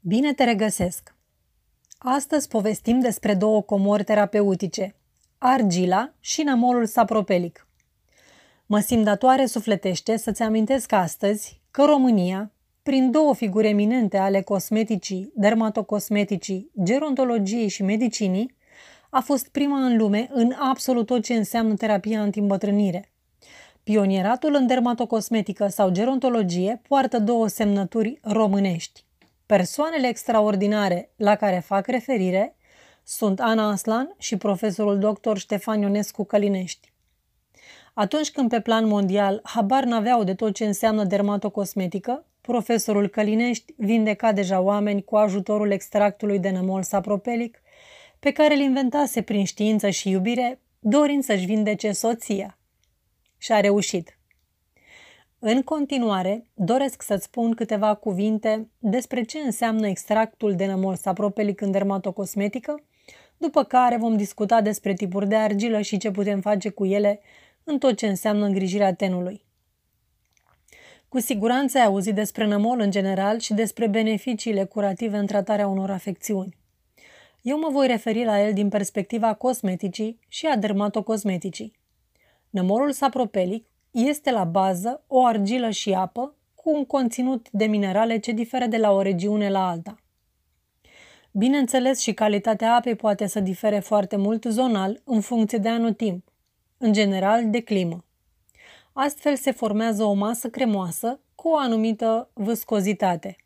Bine te regăsesc! Astăzi povestim despre două comori terapeutice, argila și namolul sapropelic. Mă simt datoare sufletește să-ți amintesc astăzi că România, prin două figuri eminente ale cosmeticii, dermatocosmeticii, gerontologiei și medicinii, a fost prima în lume în absolut tot ce înseamnă terapia antimbătrânire. Pionieratul în dermatocosmetică sau gerontologie poartă două semnături românești. Persoanele extraordinare la care fac referire sunt Ana Aslan și profesorul dr. Ștefan Ionescu Călinești. Atunci când pe plan mondial habar n-aveau de tot ce înseamnă dermatocosmetică, profesorul Călinești vindeca deja oameni cu ajutorul extractului de nămol sapropelic, pe care îl inventase prin știință și iubire, dorind să-și vindece soția. Și a reușit. În continuare, doresc să-ți spun câteva cuvinte despre ce înseamnă extractul de nămol sapropelic în dermatocosmetică, după care vom discuta despre tipuri de argilă și ce putem face cu ele în tot ce înseamnă îngrijirea tenului. Cu siguranță ai auzit despre nămol în general și despre beneficiile curative în tratarea unor afecțiuni. Eu mă voi referi la el din perspectiva cosmeticii și a dermatocosmeticii. Nămolul sapropelic este la bază o argilă și apă cu un conținut de minerale ce diferă de la o regiune la alta. Bineînțeles, și calitatea apei poate să difere foarte mult zonal în funcție de anotimp, în general de climă. Astfel se formează o masă cremoasă cu o anumită viscozitate.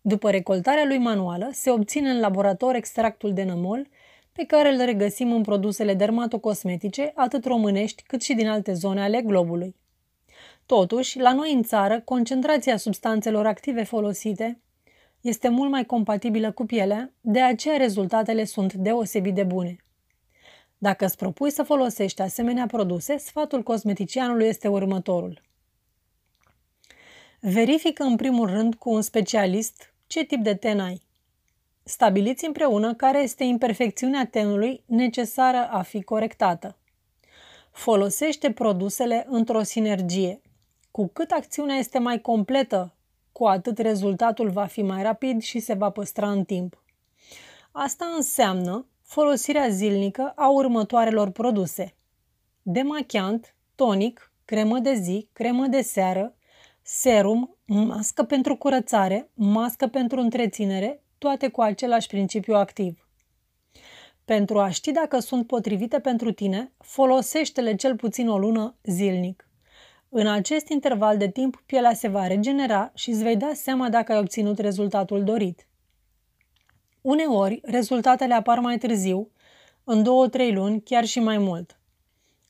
După recoltarea lui manuală, se obține în laborator extractul de nămol, pe care îl regăsim în produsele dermatocosmetice, atât românești cât și din alte zone ale globului. Totuși, la noi în țară, concentrația substanțelor active folosite este mult mai compatibilă cu pielea, de aceea rezultatele sunt deosebit de bune. Dacă îți propui să folosești asemenea produse, sfatul cosmeticianului este următorul. Verifică în primul rând cu un specialist ce tip de ten ai. Stabiliți împreună care este imperfecțiunea tenului necesară a fi corectată. Folosește produsele într-o sinergie. Cu cât acțiunea este mai completă, cu atât rezultatul va fi mai rapid și se va păstra în timp. Asta înseamnă folosirea zilnică a următoarelor produse. Demachiant, tonic, cremă de zi, cremă de seară, serum, mască pentru curățare, mască pentru întreținere, toate cu același principiu activ. Pentru a ști dacă sunt potrivite pentru tine, folosește-le cel puțin o lună zilnic. În acest interval de timp, pielea se va regenera și îți vei da seama dacă ai obținut rezultatul dorit. Uneori, rezultatele apar mai târziu, în două-trei luni, chiar și mai mult.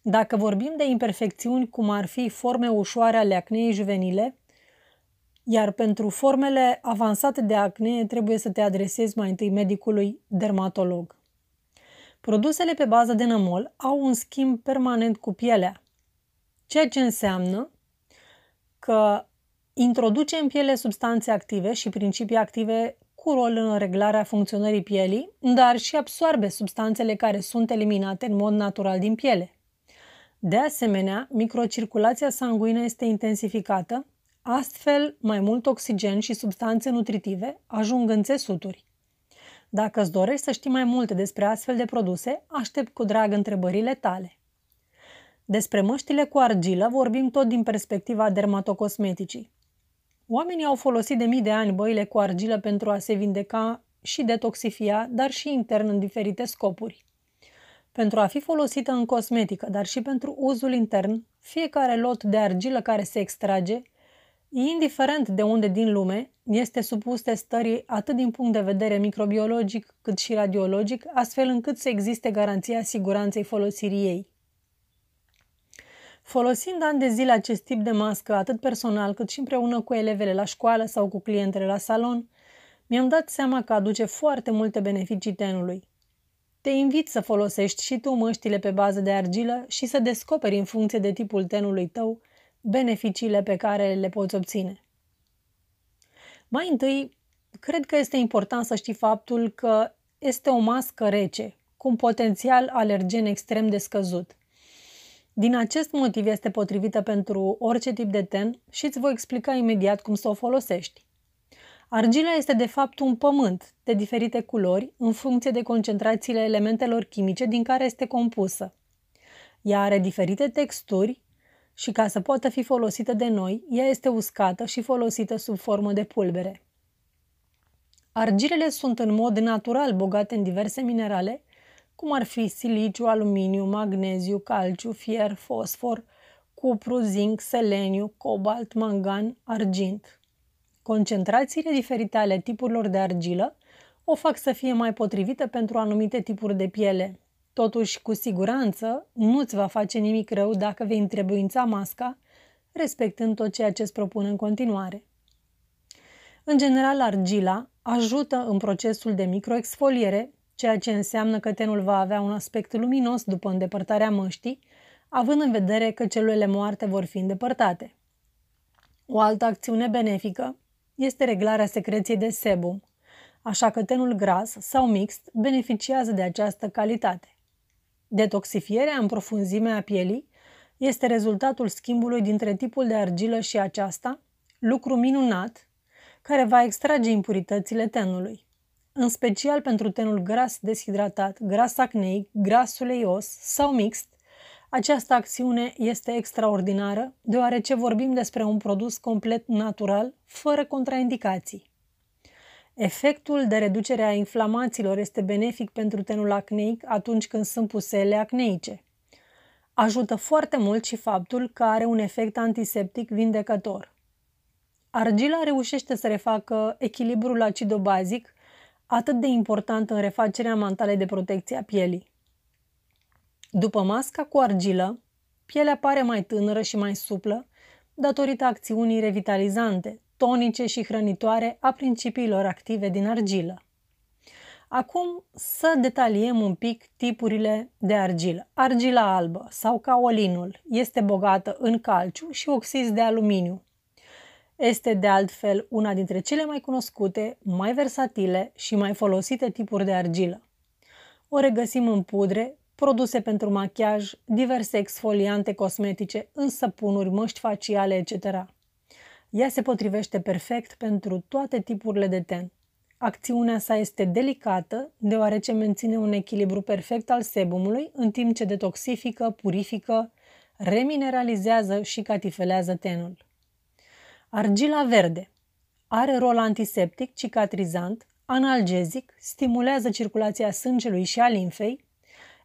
Dacă vorbim de imperfecțiuni cum ar fi forme ușoare ale acneei juvenile, iar pentru formele avansate de acne trebuie să te adresezi mai întâi medicului dermatolog. Produsele pe bază de nămol au un schimb permanent cu pielea, ceea ce înseamnă că introduce în piele substanțe active și principii active cu rol în reglarea funcționării pielii, dar și absorbe substanțele care sunt eliminate în mod natural din piele. De asemenea, microcirculația sanguină este intensificată, astfel mai mult oxigen și substanțe nutritive ajung în țesuturi. Dacă îți dorești să știi mai multe despre astfel de produse, aștept cu drag întrebările tale. Despre măștile cu argilă vorbim tot din perspectiva dermatocosmeticii. Oamenii au folosit de mii de ani băile cu argilă pentru a se vindeca și detoxifia, dar și intern în diferite scopuri. Pentru a fi folosită în cosmetică, dar și pentru uzul intern, fiecare lot de argilă care se extrage, indiferent de unde din lume, este supus testării atât din punct de vedere microbiologic cât și radiologic, astfel încât să existe garanția siguranței folosirii ei. Folosind ani de zile acest tip de mască, atât personal cât și împreună cu elevele la școală sau cu clientele la salon, mi-am dat seama că aduce foarte multe beneficii tenului. Te invit să folosești și tu măștile pe bază de argilă și să descoperi în funcție de tipul tenului tău beneficiile pe care le poți obține. Mai întâi, cred că este important să știi faptul că este o mască rece, cu un potențial alergen extrem de scăzut. Din acest motiv este potrivită pentru orice tip de ten și îți voi explica imediat cum să o folosești. Argila este de fapt un pământ de diferite culori în funcție de concentrațiile elementelor chimice din care este compusă. Ea are diferite texturi și ca să poată fi folosită de noi, ea este uscată și folosită sub formă de pulbere. Argilele sunt în mod natural bogate în diverse minerale, cum ar fi siliciu, aluminiu, magneziu, calciu, fier, fosfor, cupru, zinc, seleniu, cobalt, mangan, argint. Concentrațiile diferite ale tipurilor de argilă o fac să fie mai potrivită pentru anumite tipuri de piele. Totuși, cu siguranță, nu-ți va face nimic rău dacă vei întrebuința masca, respectând tot ceea ce îți propun în continuare. În general, argila ajută în procesul de microexfoliere, ceea ce înseamnă că tenul va avea un aspect luminos după îndepărtarea măștii, având în vedere că celulele moarte vor fi îndepărtate. O altă acțiune benefică este reglarea secreției de sebum, așa că tenul gras sau mixt beneficiază de această calitate. Detoxifierea în profunzime a pielii este rezultatul schimbului dintre tipul de argilă și aceasta, lucru minunat care va extrage impuritățile tenului. În special pentru tenul gras deshidratat, gras acneic, gras uleios sau mixt, această acțiune este extraordinară, deoarece vorbim despre un produs complet natural, fără contraindicații. Efectul de reducere a inflamațiilor este benefic pentru tenul acneic atunci când sunt pusele acneice. Ajută foarte mult și faptul că are un efect antiseptic vindecător. Argila reușește să refacă echilibrul acidobazic, atât de important în refacerea mantalei de protecție a pielii. După masca cu argilă, pielea pare mai tânără și mai suplă, datorită acțiunii revitalizante, tonice și hrănitoare a principiilor active din argilă. Acum să detaliem un pic tipurile de argilă. Argila albă sau caolinul este bogată în calciu și oxizi de aluminiu, este de altfel una dintre cele mai cunoscute, mai versatile și mai folosite tipuri de argilă. O regăsim în pudre, produse pentru machiaj, diverse exfoliante cosmetice, în săpunuri, măști faciale, etc. Ea se potrivește perfect pentru toate tipurile de ten. Acțiunea sa este delicată, deoarece menține un echilibru perfect al sebumului, în timp ce detoxifică, purifică, remineralizează și catifelează tenul. Argila verde are rol antiseptic, cicatrizant, analgezic, stimulează circulația sângelui și a limfei,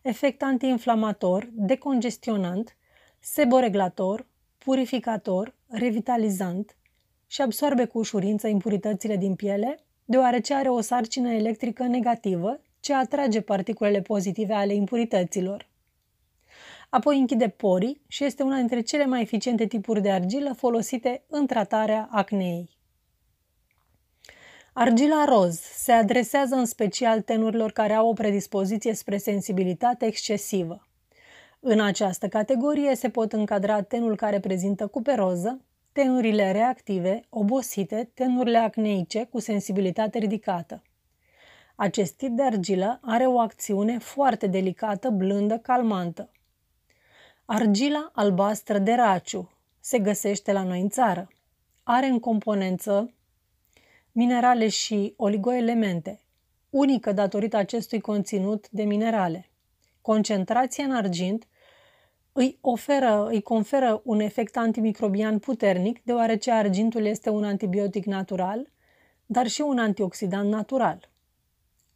efect antiinflamator, decongestionant, seboreglator, purificator, revitalizant și absorbe cu ușurință impuritățile din piele, deoarece are o sarcină electrică negativă ce atrage particulele pozitive ale impurităților apoi închide porii și este una dintre cele mai eficiente tipuri de argilă folosite în tratarea acneei. Argila roz se adresează în special tenurilor care au o predispoziție spre sensibilitate excesivă. În această categorie se pot încadra tenul care prezintă cupe roză, tenurile reactive, obosite, tenurile acneice cu sensibilitate ridicată. Acest tip de argilă are o acțiune foarte delicată, blândă, calmantă. Argila albastră de raciu se găsește la noi în țară. Are în componență minerale și oligoelemente, unică datorită acestui conținut de minerale. Concentrația în argint îi, oferă, îi conferă un efect antimicrobian puternic, deoarece argintul este un antibiotic natural, dar și un antioxidant natural.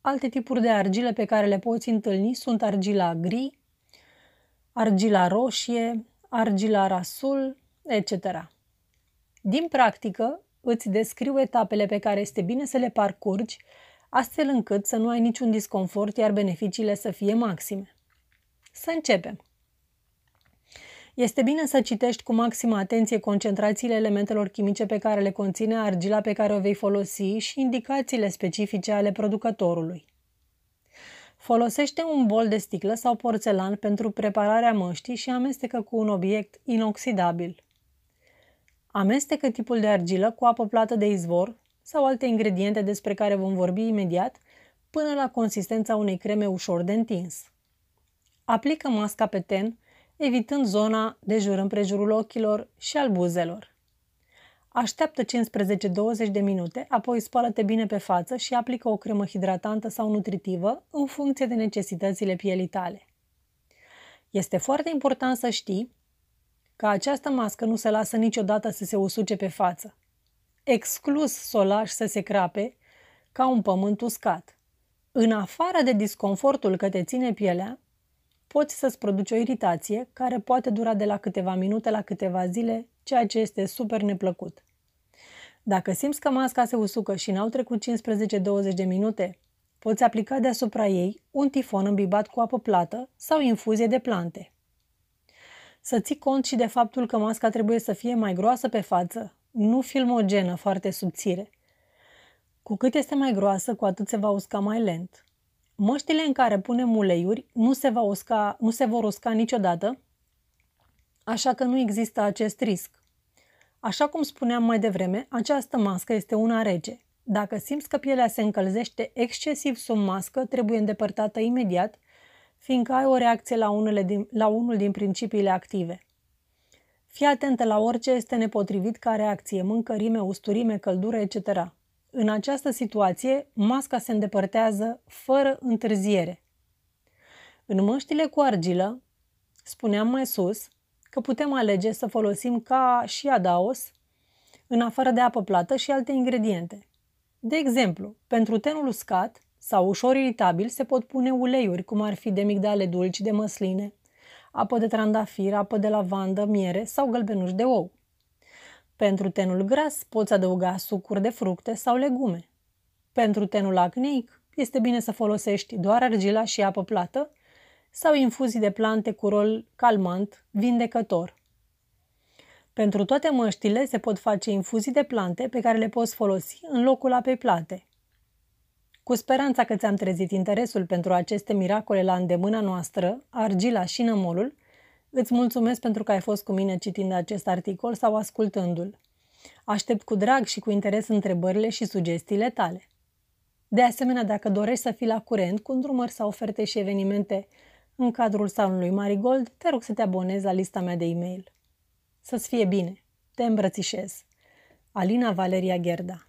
Alte tipuri de argile pe care le poți întâlni sunt argila gri, argila roșie, argila rasul, etc. Din practică, îți descriu etapele pe care este bine să le parcurgi, astfel încât să nu ai niciun disconfort, iar beneficiile să fie maxime. Să începem! Este bine să citești cu maximă atenție concentrațiile elementelor chimice pe care le conține argila pe care o vei folosi și indicațiile specifice ale producătorului. Folosește un bol de sticlă sau porțelan pentru prepararea măștii și amestecă cu un obiect inoxidabil. Amestecă tipul de argilă cu apă plată de izvor sau alte ingrediente despre care vom vorbi imediat până la consistența unei creme ușor de întins. Aplică masca pe ten, evitând zona de jur împrejurul ochilor și al buzelor. Așteaptă 15-20 de minute, apoi spală-te bine pe față și aplică o cremă hidratantă sau nutritivă în funcție de necesitățile pielii tale. Este foarte important să știi că această mască nu se lasă niciodată să se usuce pe față. Exclus să o lași să se crape ca un pământ uscat. În afară de disconfortul că te ține pielea, poți să-ți produci o iritație care poate dura de la câteva minute la câteva zile, ceea ce este super neplăcut. Dacă simți că masca se usucă și n-au trecut 15-20 de minute, poți aplica deasupra ei un tifon îmbibat cu apă plată sau infuzie de plante. Să ții cont și de faptul că masca trebuie să fie mai groasă pe față, nu filmogenă, foarte subțire. Cu cât este mai groasă, cu atât se va usca mai lent. Măștile în care punem uleiuri nu se, va usca, nu se vor usca niciodată, așa că nu există acest risc. Așa cum spuneam mai devreme, această mască este una rece. Dacă simți că pielea se încălzește excesiv sub mască, trebuie îndepărtată imediat, fiindcă ai o reacție la, unele din, la unul din principiile active. Fii atentă la orice este nepotrivit ca reacție, mâncărime, usturime, căldură, etc. În această situație, masca se îndepărtează fără întârziere. În măștile cu argilă, spuneam mai sus, că putem alege să folosim ca și adaos, în afară de apă plată și alte ingrediente. De exemplu, pentru tenul uscat sau ușor iritabil se pot pune uleiuri, cum ar fi de migdale dulci, de măsline, apă de trandafir, apă de lavandă, miere sau gălbenuși de ou. Pentru tenul gras poți adăuga sucuri de fructe sau legume. Pentru tenul acneic este bine să folosești doar argila și apă plată sau infuzii de plante cu rol calmant, vindecător. Pentru toate măștile se pot face infuzii de plante pe care le poți folosi în locul apei plate. Cu speranța că ți-am trezit interesul pentru aceste miracole la îndemâna noastră, argila și nămolul, îți mulțumesc pentru că ai fost cu mine citind acest articol sau ascultându-l. Aștept cu drag și cu interes întrebările și sugestiile tale. De asemenea, dacă dorești să fii la curent cu îndrumări sau oferte și evenimente în cadrul salonului Marigold, te rog să te abonezi la lista mea de e-mail. Să-ți fie bine! Te îmbrățișez! Alina Valeria Gerda